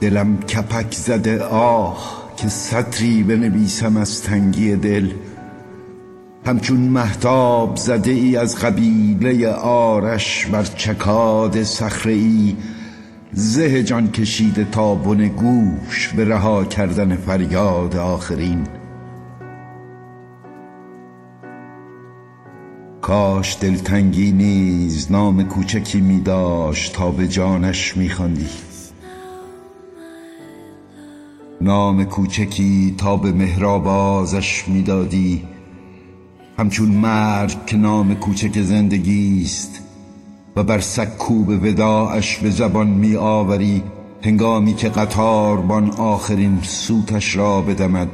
دلم کپک زده آه که سطری بنویسم از تنگی دل. همچون مهتاب زده ای از قبیله آرش بر چکاد صخره ای زه جان کشیده تا بن گوش به رها کردن فریاد آخرین. کاش دلتنگی نیز نام کوچکی می داشت تا به جانش می خواندی نام کوچکی تا به مهرآوازش می دادی همچون مرگ که نام کوچک زندگی است و بر سکوب وداعش به زبان می آوری هنگامی که قطاربان آخرین سوتش را بدمد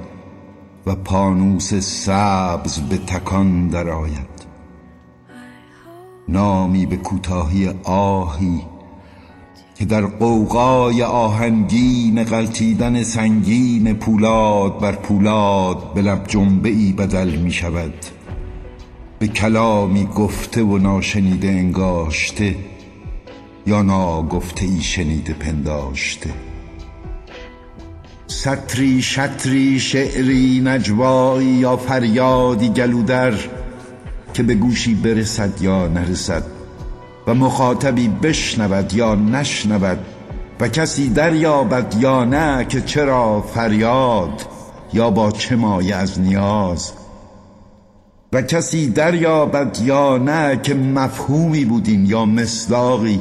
و پانوس سبز به تکان درآید. نامی به کوتاهی آهی که در غوغای آهنگین غلتیدن سنگین پولاد بر پولاد به لب جنبه ای بدل می شود به کلامی گفته و ناشنیده انگاشته یا ناگفته ای شنیده پنداشته. سطری شطری شعری نجوایی یا فریادی گلودر که به گوشی برسد یا نرسد. و مخاطبی بشنود یا نشنود و کسی دریابد یا نه که چرا فریاد یا با چه مایه از نیاز و کسی دریابد یا نه که مفهومی بودین یا مصداقی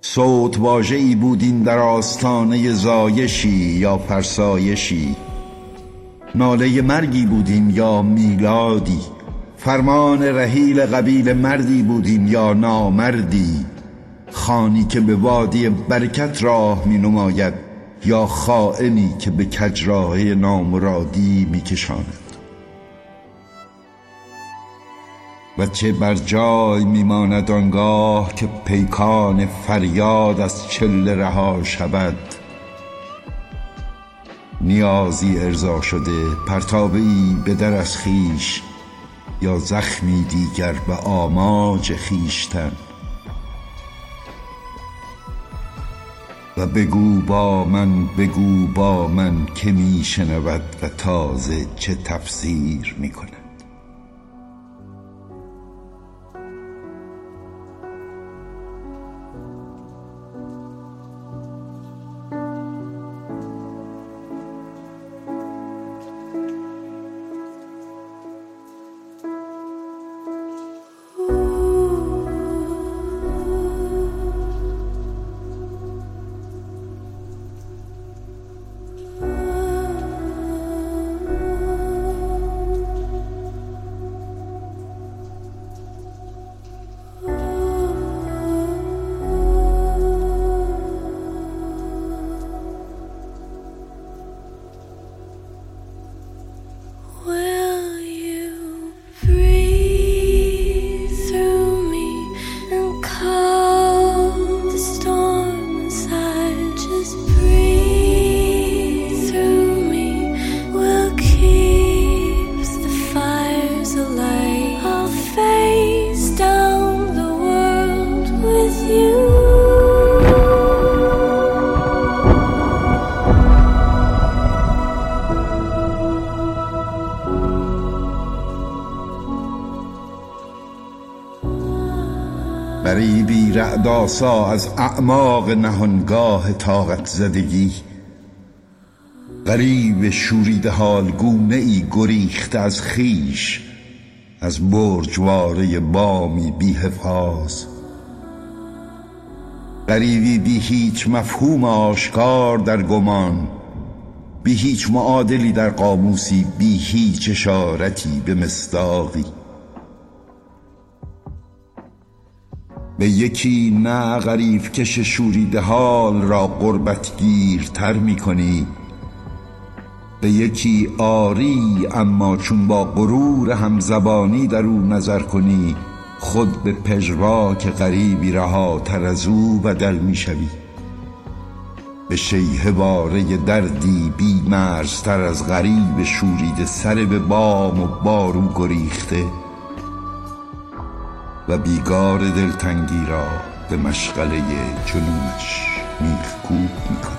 صوت واژه‌ای بودین در آستانه زایشی یا فرسایشی ناله مرگی بودین یا میلادی. فرمان رحیل قبیل مردی بودیم یا نامردی؟ خانی که به وادی برکت راه می نماید یا خائنی که به کجراه نامرادی می کشاند و چه بر جای میماند آنگاه که پیکان فریاد از چله رها شود؟ نیازی ارضا شده پرتابه ای به در از خویش یا زخمی دیگر به آماج خویشتن. و بگو با من بگو با من که می شنود و تازه چه تفسیر می رعداسا از اعماق نهانگاه طاقت زدگی. غریب شوریده حال گونه ای گریخته از خیش از برجواره بامی بی حفاظ غریبی بی هیچ مفهوم آشکار در گمان بی هیچ معادلی در قاموسی بی هیچ اشارتی به مصداقی. به یکی نه غریب کش شوریده حال را قربت گیرتر می کنی. به یکی آری اما چون با غرور همزبانی در او نظر کنی خود به پژواک غریبی رهاتر از او بدل می شوی. به شیهه واره دردی بی مرزتر از غریب شوریده سر به بام و بارو گریخته. و بیگار دلتنگی را به مشغله جنونش میخکوب می‌کنی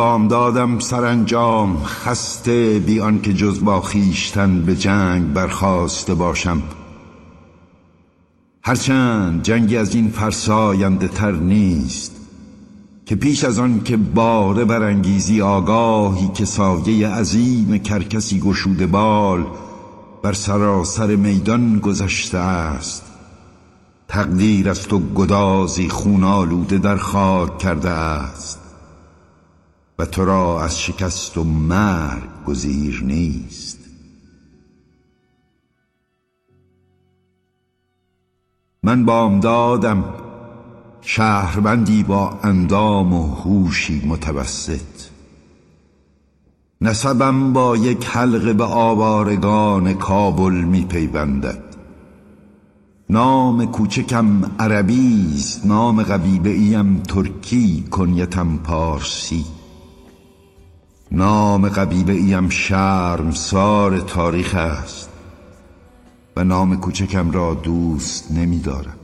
بامدادم سرانجام خسته بی آنکه جز با خویشتن به جنگ برخواسته باشم. هرچند جنگی از این فرساینده تر نیست که پیش از آن که باره برانگیزی آگاهی که سایه عظیم کرکسی گشوده بال بر سراسر میدان گذشته است. تقدیر است و گدازی خون آلوده در خاک کرده است. و تو را از شکست و مرگ گزیر نیست. من بامدادم شهروندی با اندام و هوشی متوسط. نسبم با یک حلقه به آوارگان کابل می پیوندد نام کوچکم عربی است نام قبیله ایم ترکی کنیتم پارسی. نام قبیله ایم شرم سار تاریخ است و نام کوچکم را دوست نمیدارم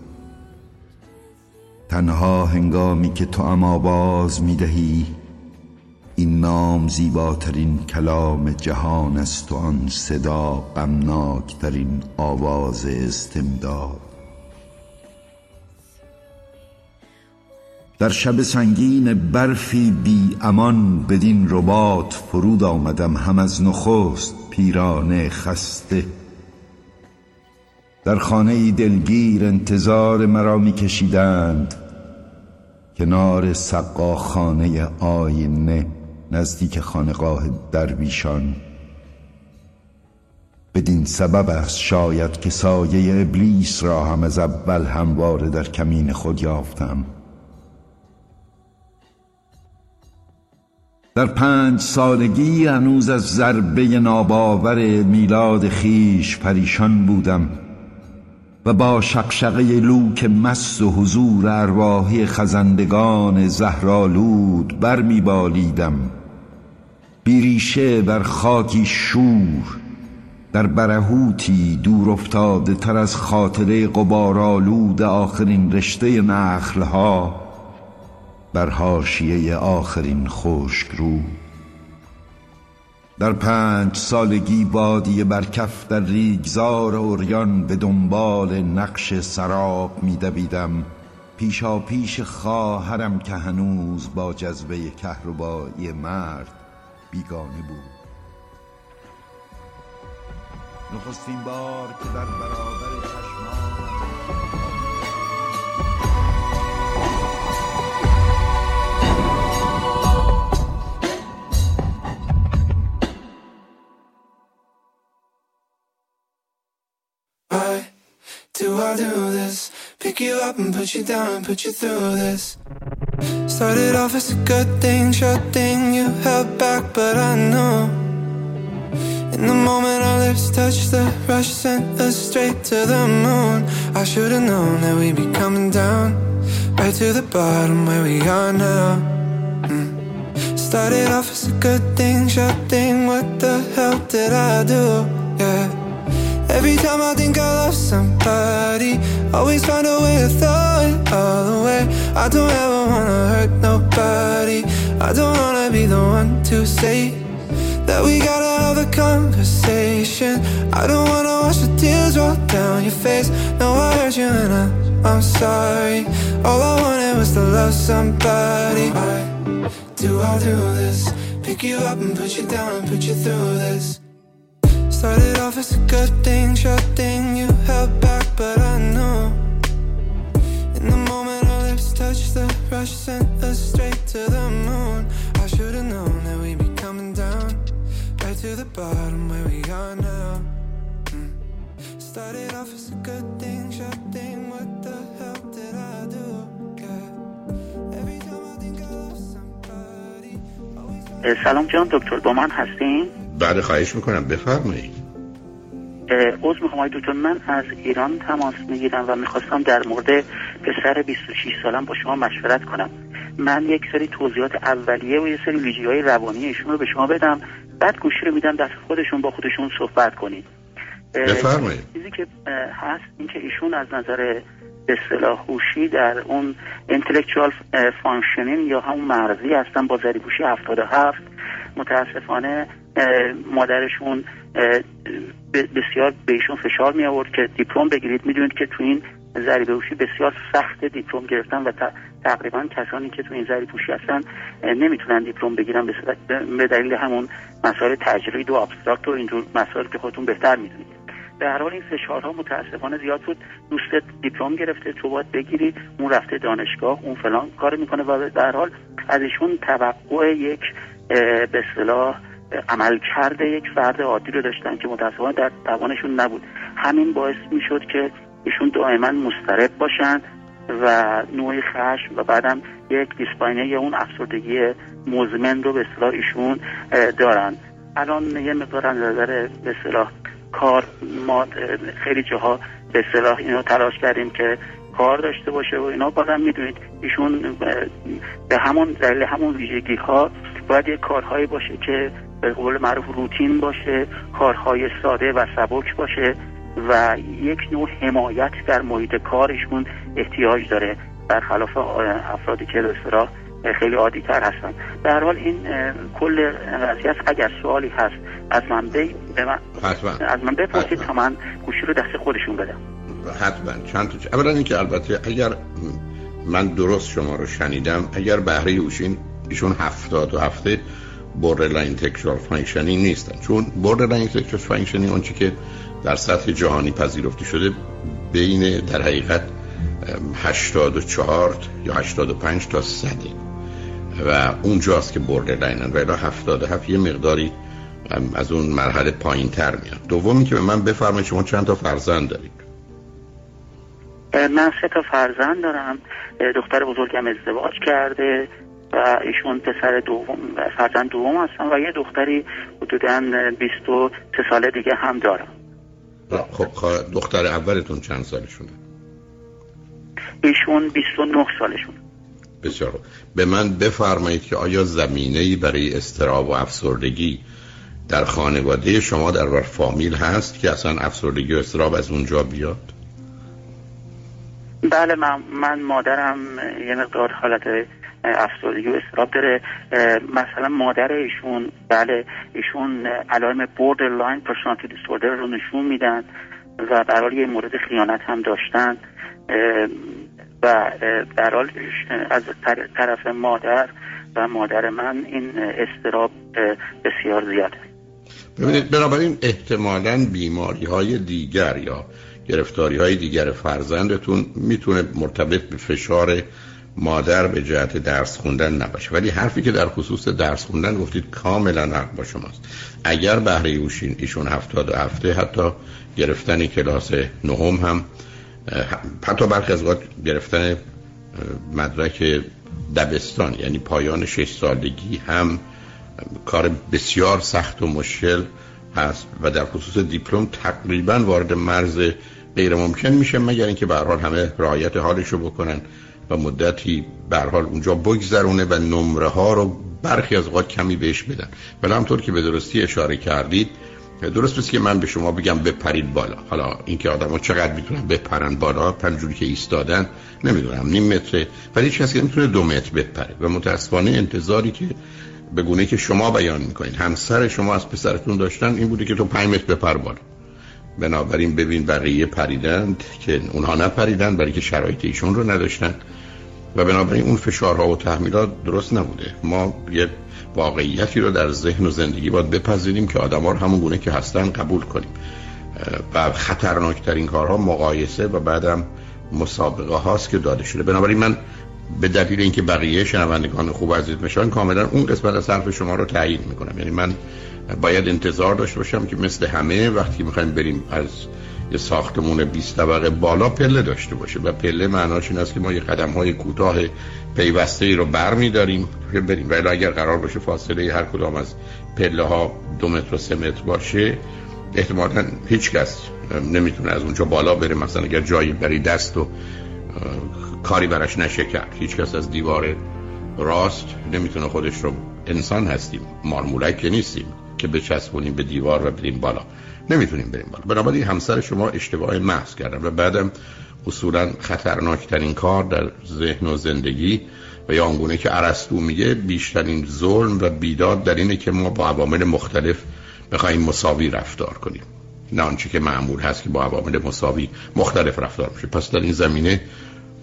تنها هنگامی که تو اما باز می دهی این نام زیباترین کلام جهان است و آن صدا غمناکترین آواز استمداد. در شب سنگین برفی بی امان بدین رباط فرود آمدم هم از نخست پیرانه خسته. در خانه دلگیر انتظار مرا می کشیدند کنار خانه آینه نزدیک خانقاه درویشان. بدین سبب است شاید که سایه ابلیس را هم از اول همواره در کمین خود یافتم. در پنج سالگی هنوز از ضربه ناباور میلاد خیش پریشان بودم و با شقشقه لوک مست و حضور ارواحی خزندگان زهرالود بر میبالیدم بیریشه بر خاکی شور در برهوتی دور افتاده تر از خاطره قبارالود آخرین رشته نخلها. بر حاشیه آخرین خشک رو. در پنج سالگی بادی برکف در ریگزار اوریان به دنبال نقش سراب میدویدم پیشا پیش خواهرم که هنوز با جذبه کهربایی مرد بیگانه بود. نخستین بار که در برابر چشمان do I do this? Pick you up and put you down and put you through this. Started off as a good thing, sure thing you held back, but I know. In the moment our lips touched, the rush sent us straight to the moon. I should've known that we'd be coming down, right to the bottom where we are now. Mm. Started off as a good thing, sure thing, what the hell did I do? Yeah. Every time I think I love somebody, always find a way to throw it all away. I don't ever wanna hurt nobody. I don't wanna be the one to say that we gotta have a conversation. I don't wanna watch the tears roll down your face. No, I hurt you and I, I'm sorry. All I wanted was to love somebody. Why do I do this? Pick you up and put you down and put you through this. Started off as a good thing, sure thing you held back, but I know. In the moment our lips touched, the rush sent us straight to the moon. I should've known that we'd be coming down, right to the bottom where we are now. Mm. Started off as a good thing, sure thing, what the hell did I do? Yeah. Every time I think I love somebody, always. سلام جان دکتر با من هستین بعد خواهش می‌کنم بفرمایید عوض می‌خوام آقای دکتر من از ایران تماس می‌گیرم و می‌خواستم در مورد پسر 26 سالم با شما مشورت کنم. من یک سری توضیحات اولیه و یه سری ویژگی های روانی ایشون رو به شما بدم. بعد گوشی رو میدم دست خودشون با خودشون صحبت کنید بفرمایید. چیزی که هست این که ایشون از نظر به اصطلاح هوشی borderline intellectual functioning یا همون مرزی هستن با ضریب 77 متاسفانه مادرشون بسیار به ایشون فشار می آورد که دیپلم بگیرید. می‌دونید که تو این ضریب هوشی بسیار سخت دیپلم گرفتن و تقریبا کسانی که تو این ضریب هوشی هستن نمی‌تونن دیپلم بگیرن به دلیل همون مسائل تجرید و abstract و اینجور مسائل که خودتون بهتر می‌دونید. به هر حال این فشارها متاسفانه زیاد بود. دوستت دیپلم گرفته تو باید بگیری. اون رفته دانشگاه اون فلان کار می‌کنه و به هر حال از ایشون توقع یک به اصطلاح عمل کرده یک فرد عادی رو داشتن که متاسفانه در توانشون نبود. همین باعث می‌شد که ایشون دائما مضطرب باشن و نوعی خشم و بعدم یک دیسپاینه یا اون افسردگی مزمن رو به اصطلاح ایشون دارن. الان یه مقدار از نظر به اصطلاح کار ما خیلی جاها به اصطلاح اینو تلاش کردیم که کار داشته باشه و اینا. بازم می‌دونید ایشون به همون دلیل همون ویژگی ها باید یک کارهایی باشه که به قول معروف روتین باشه کارهای ساده و سبک باشه و یک نوع حمایت در محیط کارشون احتیاج داره. برخلاف افرادی که به اصطلاح خیلی عادی تر هستن. در هر حال این کل است اگر سوالی هست از من بی... به من حتما. از من بپرسید. تا من گوشی رو دست خودشون بدم. حتما. چند تا اولا اینکه البته اگر من درست شما رو شنیدم اگر بهره اوشین ایشون هفتاد و هفته borderline textual functioning نیستن. چون borderline textual functioning اون که در سطح جهانی پذیرفته شده بین در حقیقت ام، 84 یا 85 تا 100 و اونجاست که borderline و الا 77 یه مقداری از اون مرحله پایین تر میاد. دومی که به من بفرمایید شما چند تا فرزند دارید؟ من سه تا فرزند دارم. دختر بزرگم ازدواج کرده. و ایشون پسر دوم فرزند دوم هستن و یه دختری حدودا 23 ساله دیگه هم دارم خب خوا- دختر اولتون چند سالشونه؟ ایشون 29 سالشون بسیار خوب. به من بفرمایید که آیا زمینه ای برای اضطراب و افسردگی در خانواده شما دور و ور فامیل هست که اصلا افسردگی و اضطراب از اونجا بیاد؟ بله من, من مادرم یه مقدار حالت افسردگی و اضطراب داره. مثلا مادر ایشون بله ایشون علائم borderline personality disorder رو نشون میدن و حال یه مورد خیانت هم داشتن. و اه، در حال از طر- طرف مادر و مادر من این استراب بسیار زیاده ببینید بنابراین احتمالا بیماری های دیگر یا گرفتاری های دیگر فرزندتون می‌تونه مرتبط به فشار مادر به جهت درس خوندن نباشه. ولی حرفی که در خصوص درس خوندن گفتید کاملا حق با شماست. اگر بهره ایشون ایشون هفتاد هفته حتی گرفتن کلاس نهم هم حتی برخی از اوقات گرفتن مدرک دبستان یعنی پایان شش سالگی هم کار بسیار سخت و مشکل هست و در خصوص دیپلم تقریبا وارد مرز غیر ممکن میشه مگر اینکه به حال همه رعایت حالش رو بکنن. و مدتی به حال اونجا بگذرونه و نمره ها رو برخی از اوقات کمی بهش بدن. ولی همطور که به درستی اشاره کردید درست مثل که من به شما بگم بپرید بالا. حالا اینکه آدما چقدر می‌تونن بپرن بالا پنجوری که ایستادن نمی‌دونم نیم متره. ولی هیچ کسی نمی‌تونه دو متر بپره. و متاسفانه انتظاری که به گونه که شما بیان می‌کنید همسر شما از پسرتون داشتن این بوده که تو پنج متر بپر بالا. بنابراین ببین بقیه پریدند که اونها نپریدن برای که شرایط ایشون رو نداشتن و بنابراین اون فشارها و تحمیلات درست نبوده. ما یه واقعیتی رو در ذهن و زندگی باید بپذیریم که آدم ها رو همون گونه که هستن قبول کنیم. و خطرناکترین کارها مقایسه و بعدم مسابقه هاست که داده شده. بنابراین من به دلیل اینکه بقیه شنوندگان خوب عزیز میشن کاملا اون قسمت از حرف شما رو تایید می‌کنم. یعنی من باید انتظار داشته باشم که مثل همه وقتی می‌خوایم بریم از یه ساختمون 20 طبقه بالا پله داشته باشه و پله معناش این است که ما یه قدم های کوتاه پیوسته ای رو بر می داریم که بریم. ولی اگر قرار باشه فاصله هر کدام از پله ها دو متر و سه متر باشه احتمالا هیچ کس نمی‌تونه از اونجا بالا بره. مثلا اگر جایی بری دست و کاری براش نشه کرد هیچ کس از دیوار راست نمی‌تونه خودش رو انسان هستیم. مارمولک نیستیم. که بچسبونیم به دیوار و بریم بالا. نمی‌تونیم بریم بالا. بنابراین همسر شما اشتباه محض کردن و بعدم اصولا خطرناکترین کار در ذهن و زندگی و یا آنگونه که عرستو میگه بیشترین ظلم و بیداد در اینه که ما با عوامل مختلف بخوایم مساوی رفتار کنیم. نه آنچه که معمول هست که با عوامل مساوی مختلف رفتار میشه. پس در این زمینه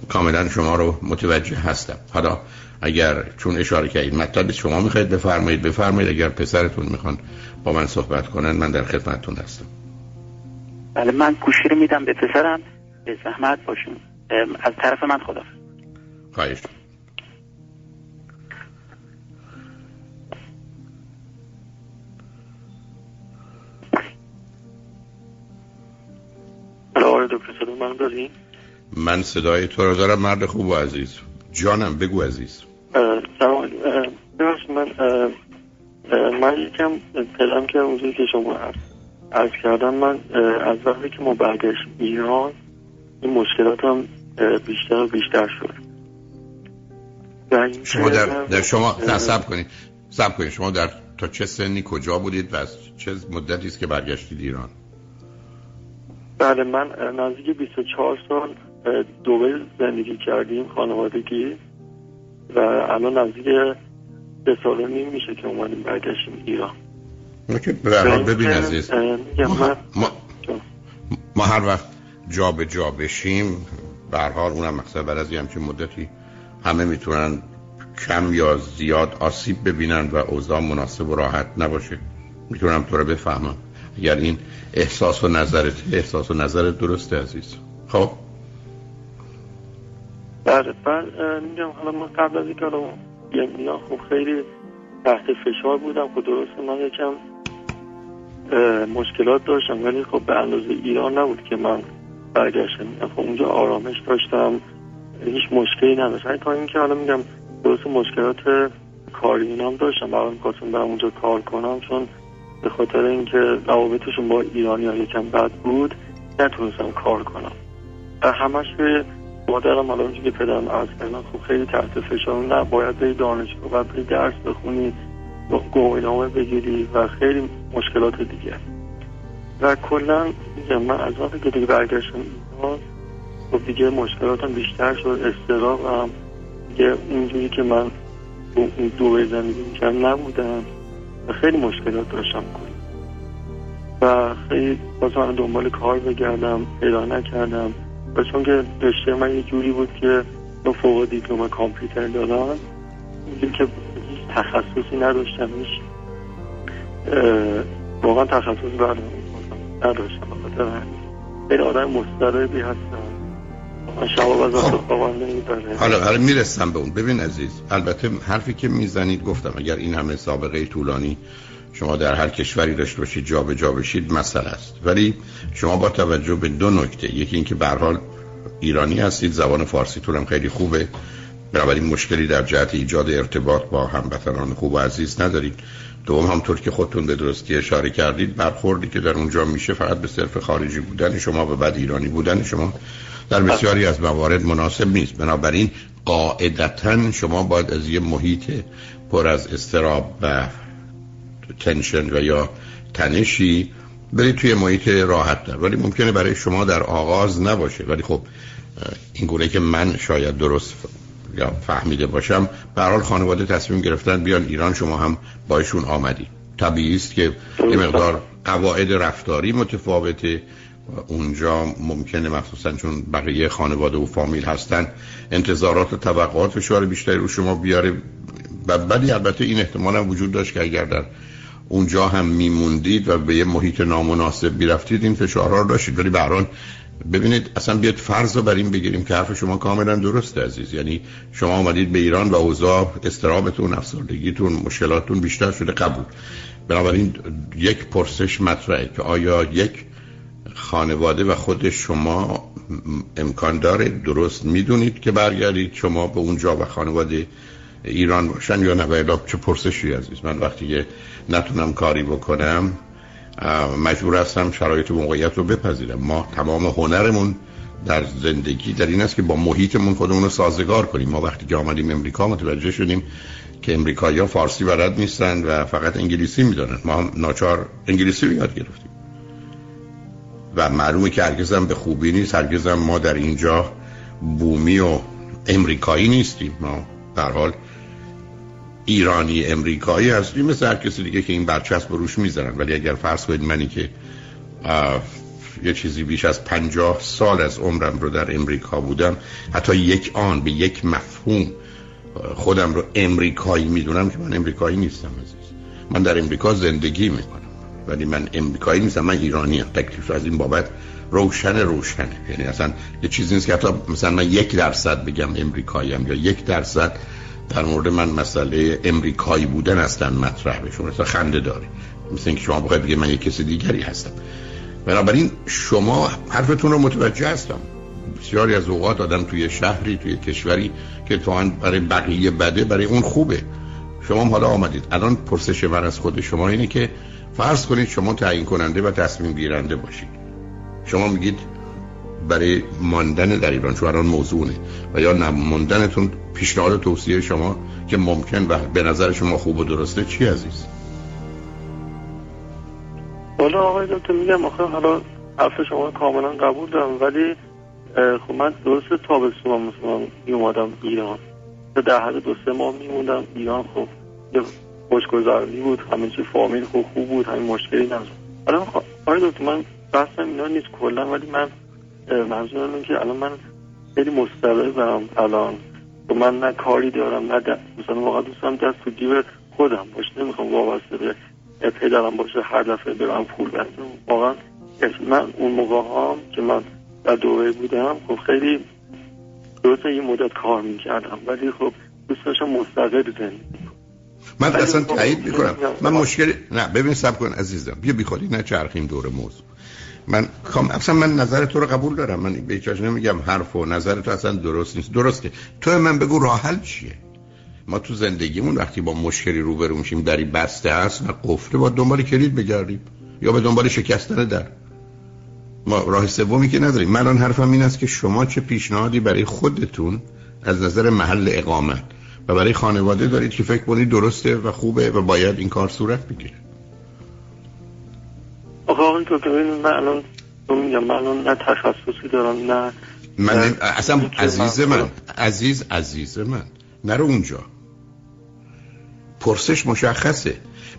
کاملا شما رو متوجه هستم. حالا اگر چون اشاره کردید مطلب شما می‌خواید بفرمایید بفرمایید. اگر پسرتون می‌خوان با من صحبت کنن من در خدمتتون هستم. بله من گوشی رو میدم به پسرم. به زحمت باشون از طرف من خدا خواهش. دکتر من داریم من صدای تو رو دارم مرد خوب و عزیز. جانم بگو عزیز. سلام. ببخشید من من یکم پلم که اونجایی که شما عرض کردم من از وقتی که ما برگشت ایران این مشکلات هم بیشتر و بیشتر شد. شما در, در شما سب کنید. سب کنید. شما در تا چه سنی کجا بودید و از چه مدتی است که برگشتید ایران؟ بله من نزدیک 24 سال دوبه زندگی کردیم خانوادگی. و الان نزدیک سه سال و نیم میشه که اومدیم برگشتیم ایران. که به ببین عزیز. ما, ما. ما هر وقت جا به جا بشیم به هر حال اونم مقصد بعد از یه همچین مدتی همه می‌تونن کم یا زیاد آسیب ببینن و اوضاع مناسب و راحت نباشه. می‌تونم تو رو بفهمم. اگر این احساس و نظرت احساس و نظرت درسته عزیز. خب. بله اه، میگم حالا من قبل از اینکه بیام ایران خب خیلی تحت فشار بودم خب درسته من یکم مشکلات داشتم ولی خب به اندازه ایران نبود که من برگشتم. خب اونجا آرامش داشتم هیچ مشکلی نداشت. همین تا اینکه حالا میگم درست مشکلات کاری اینام داشتم برای می‌خواستم برم اونجا کار کنم چون به خاطر اینکه روابطشون با ایرانی ها یکم بد بود نتونستم کار کنم. همش به مادرم حالا اونجا که پدرم از کردن خب خیلی تحت فشار نه باید بری دانشگاه باید بری درس بخونی گواهینامه بگیری و خیلی مشکلات دیگه. و کلا من از وقتی که دیگه برگشتم خب دیگه مشکلاتم بیشتر شد استراب هم دیگه اونجوری که من دو زندگی می‌کردم نبودم و خیلی مشکلات داشتم کنم و خیلی باز من دنبال کار بگردم پیدا نکردم. و چون که رشته من یه جوری بود که من فوق دیپلم کامپیوتر دارم اینجوری که هیچ تخصصی نداشتم هیچ واقعا تخصصی برام نداشتم همین خیلی آدم مستربی هستم. خب. حالا حالا می‌رسم به اون. ببین عزیز البته حرفی که می‌زنید گفتم اگر این همه سابقه طولانی شما در هر کشوری داشته باشید جا به جا بشید مسئله است. ولی شما با توجه به دو نکته یکی اینکه به حال ایرانی هستید زبان فارسی هم خیلی خوبه. بنابراین مشکلی در جهت ایجاد ارتباط با هموطنان خوب و عزیز ندارید. دوم همطور که خودتون به درستی اشاره کردید برخوردی که در اونجا میشه فقط به صرف خارجی بودن شما و بعد ایرانی بودن شما در بسیاری از موارد مناسب نیست. بنابراین قاعدتا شما باید از یه محیط پر از استراب و تنشن و یا تنشی برید توی محیط راحت در ولی ممکنه برای شما در آغاز نباشه. ولی خب این گونه که من شاید درست یا فهمیده باشم به حال خانواده تصمیم گرفتن بیان ایران شما هم باشون آمدی. طبیعی است که یه مقدار قواعد رفتاری متفاوته. اونجا ممکنه مخصوصا چون بقیه خانواده و فامیل هستن انتظارات و توقعات فشار بیشتری رو شما بیاره. ولی البته این احتمال هم وجود داشت که اگر در اونجا هم میموندید و به یه محیط نامناسب می‌رفتید این فشارها رو داشتید. ولی بران ببینید اصلا بیاد فرض رو بر این بگیریم که حرف شما کاملا درسته عزیز. یعنی شما آمدید به ایران و اوضاع استرابتون افسردگیتون مشکلاتتون بیشتر شده قبول. بنابراین یک پرسش مطرحه که آیا یک خانواده و خود شما امکان داره؟ درست می‌دونید که برگردید شما به اونجا و خانواده ایران باشن یا نه؟ چه پرسشی عزیز من وقتی که نتونم کاری بکنم مجبور هستم شرایط و موقعیت رو بپذیرم. ما تمام هنرمون در زندگی در این است که با محیطمون خودمون رو سازگار کنیم. ما وقتی که آمدیم امریکا متوجه شدیم که امریکایی ها فارسی بلد نیستن و فقط انگلیسی می‌دانن. ما هم ناچار انگلیسی رو یاد گرفتیم. و معلومه که هرگزم به خوبی نیست. هرگزم ما در اینجا بومی و امریکایی نیستیم. ما در حال ایرانی امریکایی هستیم مثل هر کسی دیگه که این برچسب روش می‌ذارن. ولی اگر فرض کنید منی که یه چیزی بیش از پنجاه سال از عمرم رو در امریکا بودم حتی یک آن به یک مفهوم خودم رو امریکایی می‌دونم که من امریکایی نیستم عزیز. من در امریکا زندگی می‌کنم. ولی من امریکایی نیستم من ایرانی هم تکلیف از این بابت روشن روشنه. یعنی اصلا یه چیزی نیست که حتی مثلا من یک درصد بگم امریکایی هم یا یک درصد در مورد من مسئله امریکایی بودن اصلا مطرح بشه. مثلا خنده داری مثل اینکه شما بخواید بگید من یک کسی دیگری هستم. بنابراین شما حرفتون رو متوجه هستم. بسیاری از اوقات آدم توی شهری توی کشوری که تو برای بقیه بده برای اون خوبه. شما حالا آمدید. الان پرسش من از خود شما اینه که فرض کنید شما تعیین کننده و تصمیم گیرنده باشید. شما میگید برای ماندن در ایران چون الان موضوعه و یا نماندنتون پیشنهاد توصیه شما که ممکن و به نظر شما خوب و درسته چی عزیز؟ حالا آقای دکتر میگم آخه حالا حرف شما کاملا قبول دارم ولی خب من درست تابستون مثلا می اومدم ایران. در حد دو سه ماه میموندم ایران خب یه خوشگذرانی بود همه چی فامیل خوب خوب بود همین مشکلی نداشت. حالا آقای دکتر من بحثم اینا نیست کلا ولی من منظورم این که الان من خیلی مستقلم الان. و من نه کاری دارم نه دست مثلا واقعا دوستم دست تو جیب خودم باشه. نمی‌خوام وابسته به پدرم باشه هر دفعه برم پول بدم واقعا من اون موقع هم که من در دوره بودم خب خیلی درسته این مدت کار می‌کردم ولی خب دوست داشتم مستقل زندگی من اصلا خب تایید می‌کنم. من مشکل نه ببین سب کن عزیزم بیا بی خودی نه چرخیم دور موضوع. من کام اصلا من نظر تو رو قبول دارم. من به هیچ نمیگم حرف و نظر تو اصلا درست نیست. درسته. تو من بگو راه حل چیه؟ ما تو زندگیمون وقتی با مشکلی روبرو میشیم دری بسته است و قفله با دنبال کلید بگردیم یا به دنبال شکستن در. ما راه سومی که نداریم. من الان حرفم این است که شما چه پیشنهادی برای خودتون از نظر محل اقامت و برای خانواده دارید که فکر کنید درسته و خوبه و باید این کار صورت بگیره؟ آقا تو که من الان میگم من الان نه تخصصی دارم نه من اصلا عزیز من. عزیز عزیز من نرو اونجا. پرسش مشخصه.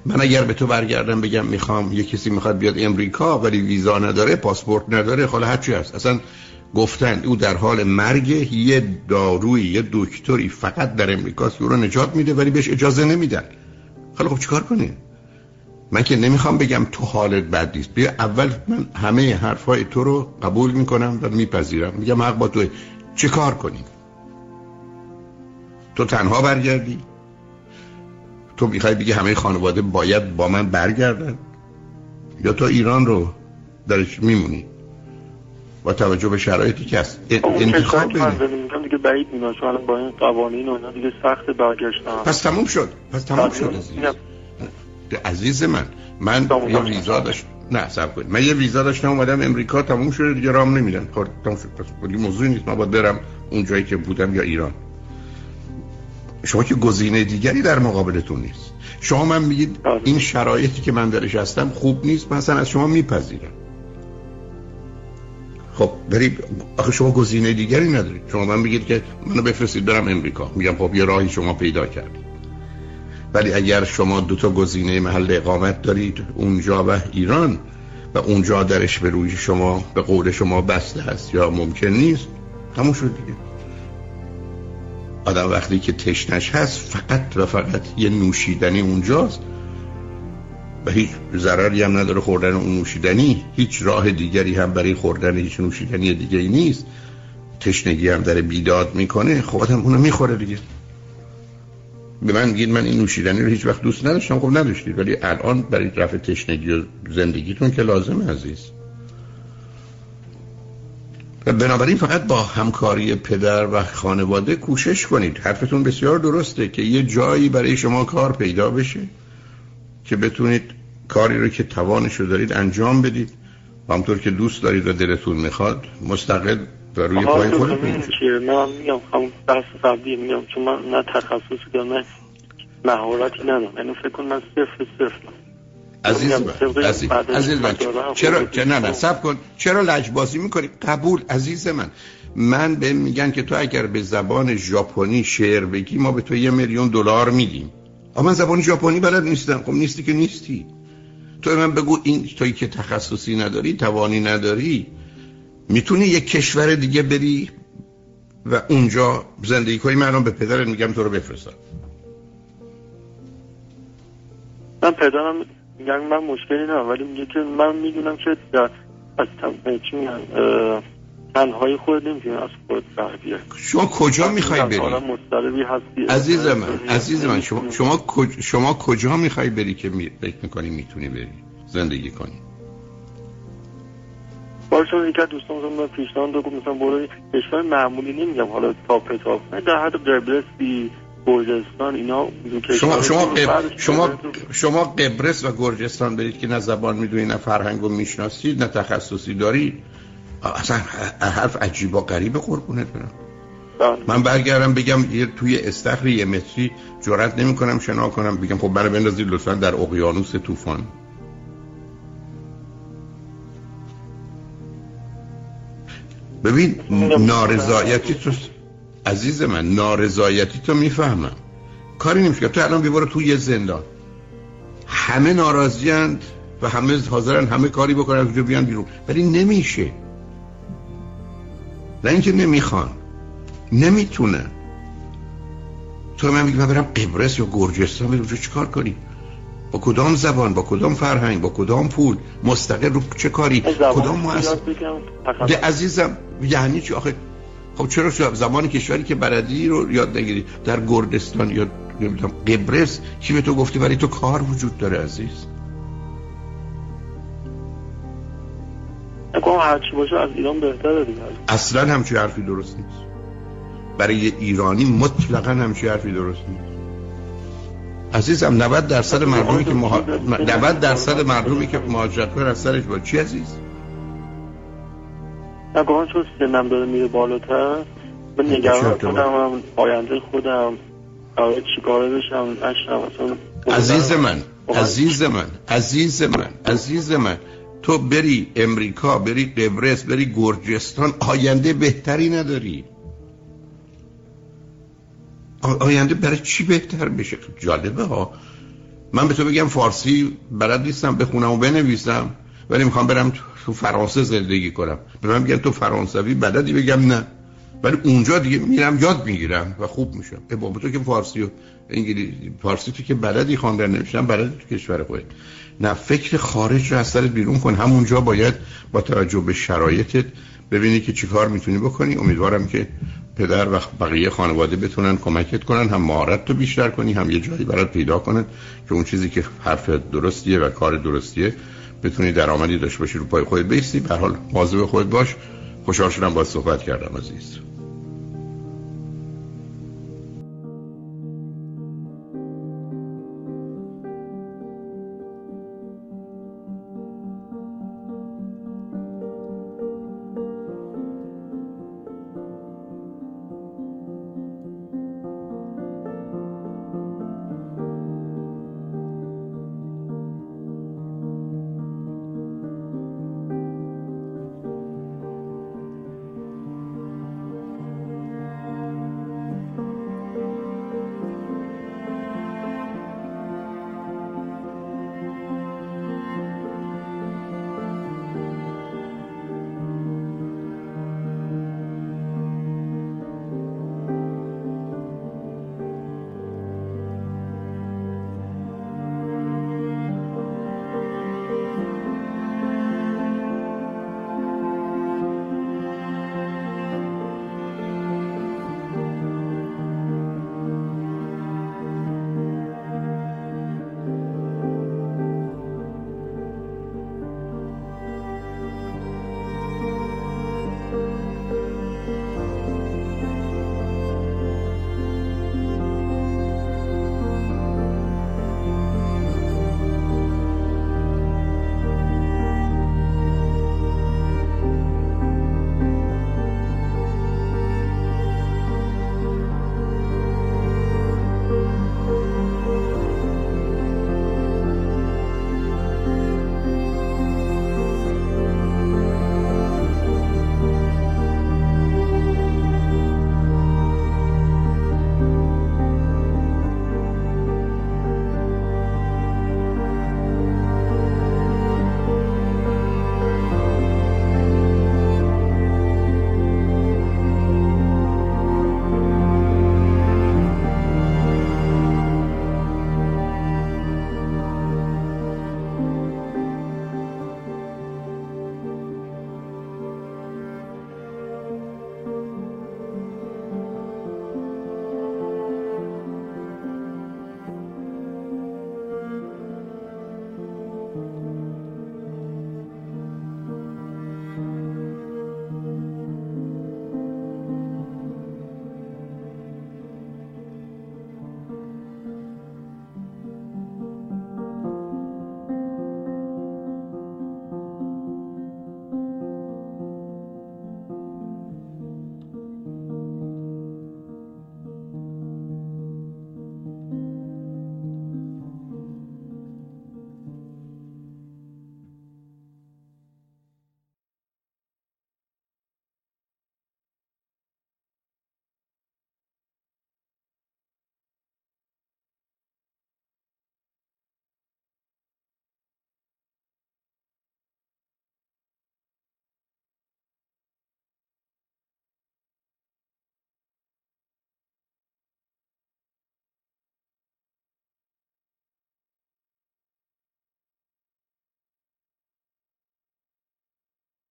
من اگر به تو برگردم بگم می‌خوام یه کسی می‌خواد بیاد امریکا ولی ویزا نداره پاسپورت نداره حالا هرچی هست. اصلا گفتن او در حال مرگ یه داروی یه دکتری فقط در امریکاست که او رو نجات میده ولی بهش اجازه نمیدن. خیلی خب چیکار کنیم؟ من که نمی‌خوام بگم تو حالت بد نیست. بیا اول من همه حرفای تو رو قبول می‌کنم و میپذیرم. میگم حق با تو چه کار کنیم تو تنها برگردی. تو می‌خوای بگی همه خانواده باید با من برگردن؟ یا تو ایران رو درش میمونی؟ با توجه به شرایطی که هست. انتخاب میگم دیگه بعید می‌دونم چون با این قوانین و اینا دیگه سخت برگشتن. پس تموم شد. پس تموم شد عزیز من. من یه ویزا داشت نه سب کنید. من یه ویزا داشتم اومدم امریکا تموم شده دیگه رام نمیدن. کار تموم شد. پس کلی موضوعی نیست. من باید برم اون جایی که بودم یا ایران. شما که گزینه دیگری در مقابلتون نیست. شما من میگید بله. این شرایطی که من درش هستم خوب نیست مثلا از شما میپذیرم. خب برید آخه شما گزینه دیگری ندارید. شما من میگید که منو بفرستید برم امریکا. میگم خب یه راهی شما پیدا کردید. ولی اگر شما دو تا گزینه محل اقامت دارید اونجا و ایران و اونجا درش به روی شما به قول شما بسته هست یا ممکن نیست همون شد دیگه. آدم وقتی که تشنش هست فقط و فقط یه نوشیدنی اونجاست. و هیچ ضرری هم نداره خوردن اون نوشیدنی. هیچ راه دیگری هم برای خوردن هیچ نوشیدنی دیگه ای نیست. تشنگی هم داره بیداد می‌کنه. خب آدم اونو می‌خوره دیگه. به من میگید من این نوشیدنی رو هیچ وقت دوست نداشتم. خب نداشتید. ولی الان برای رفع تشنگی و زندگیتون که لازمه عزیز. بنابراین فقط با همکاری پدر و خانواده کوشش کنید. حرفتون بسیار درسته که یه جایی برای شما کار پیدا بشه که بتونید کاری رو که توانش رو دارید انجام بدید. و همطور که دوست دارید و دلتون می‌خواد مستقل و روی پای خودتون من میگم همون بحث قبلی میگم چون من نه تخصصی دارم نه مهارتی ندارم. یعنی فکر کنم من صفر صفر عزیز من عزیز, عزیز من چرا چرا نه نه سب کن. چرا لجبازی می‌کنی؟ قبول عزیز من. من به میگن که تو اگر به زبان ژاپنی شعر بگی ما به تو یه میلیون دلار میدیم. اما من زبان ژاپنی بلد نیستم. خب نیستی که نیستی. تو من بگو این توی که تخصصی نداری توانی نداری. می‌تونی یک کشور دیگه بری و اونجا زندگی کنی من به پدرت میگم تو رو بفرستم من پدرم میگن من مشکلی ندارم ولی میگه که من می‌دونم که در از تنهایی خود نمی‌تونی از خود بر شما کجا می‌خوای بری؟ عزیز من عزیز من شما شما. شما کجا می‌خوای بری که. فکر می‌کنی می‌تونی بری زندگی کنی بارشون یکی از دوستان مثلا پیشنهاد دو مثلا برو کشور معمولی نمیگم حالا تاپ تاپ نه در حد قبرسی گرجستان اینا شما شما قب... شما شما قبرس و گرجستان برید که نه زبان می‌دونی نه فرهنگ و می‌شناسید نه تخصصی داری. اصلا حرف عجیب و غریب قربونت برم. بله. من برگردم بگم یه توی استخر یه متری جرات نمی کنم شنا کنم بگم خب برای بندازید لطفا در اقیانوس طوفان. ببین نارضایتی تو عزیز من نارضایتی تو می‌فهمم. کاری نمیشه تو الان بیباره تو یه زندان. همه ناراضی و همه حاضرن همه کاری بکنن اونجا بیان بیرون. ولی نمیشه. نه اینکه نمی‌خوان نمی‌تونن. تو من میگم برم قبرس یا گرجستان بریم اونجا چیکار کنی؟ با کدام زبان با کدام فرهنگ با کدام پول؟ مستقل رو چه کاری؟ کدام مؤسسه عزیزم یعنی چی آخه؟ خب چرا زمان کشوری که بردی رو یاد نگیری؟ در گردستان یا نمی‌دونم قبرس؟ کی به تو گفتی؟ برای تو کار وجود داره عزیز. نکنم هرچی باشه از ایران بهتره دیگه. اصلا همچی حرفی درست نیست. برای ایرانی مطلقا همچی حرفی درست نیست. عزیزم 90 درصد مردمی که مها... 90 درصد مردمی که مهاجرت از سرش با چی عزیز؟ نگاه چون سنم داره میره بالاتر من نگران خودم آینده خودم قرار چیکاره بشم نشم اصلا عزیز من عزیز من عزیز من عزیز من تو بری امریکا بری قبرس بری گرجستان آینده بهتری نداری. آینده برای چی بهتر بشه؟ جالبه ها. من به تو بگم فارسی بلد نیستم بخونم و بنویسم. ولی می‌خوام برم تو فرانسه زندگی کنم. به من میگن تو فرانسوی بلدی؟ بگم نه. ولی اونجا دیگه میرم یاد می‌گیرم و خوب میشم. بابا تو که فارسی و انگلیسی فارسی تو که بلدی خواندن نمیشم بلدی تو کشور خودت. نه فکر خارج رو از سرت بیرون کن. همونجا باید با توجه به شرایطت ببینی که چیکار می‌تونی بکنی. امیدوارم که پدر و بقیه خانواده بتونن کمکت کنن هم مهارت تو بیشتر کنی هم یه جایی برات پیدا کنن که اون چیزی که حرف درستیه و کار درستیه بتونی درآمدی داشته باشی رو پای خودت بیستی به حال مواظب خودت باش. خوشحال شدم با صحبت کردم عزیز.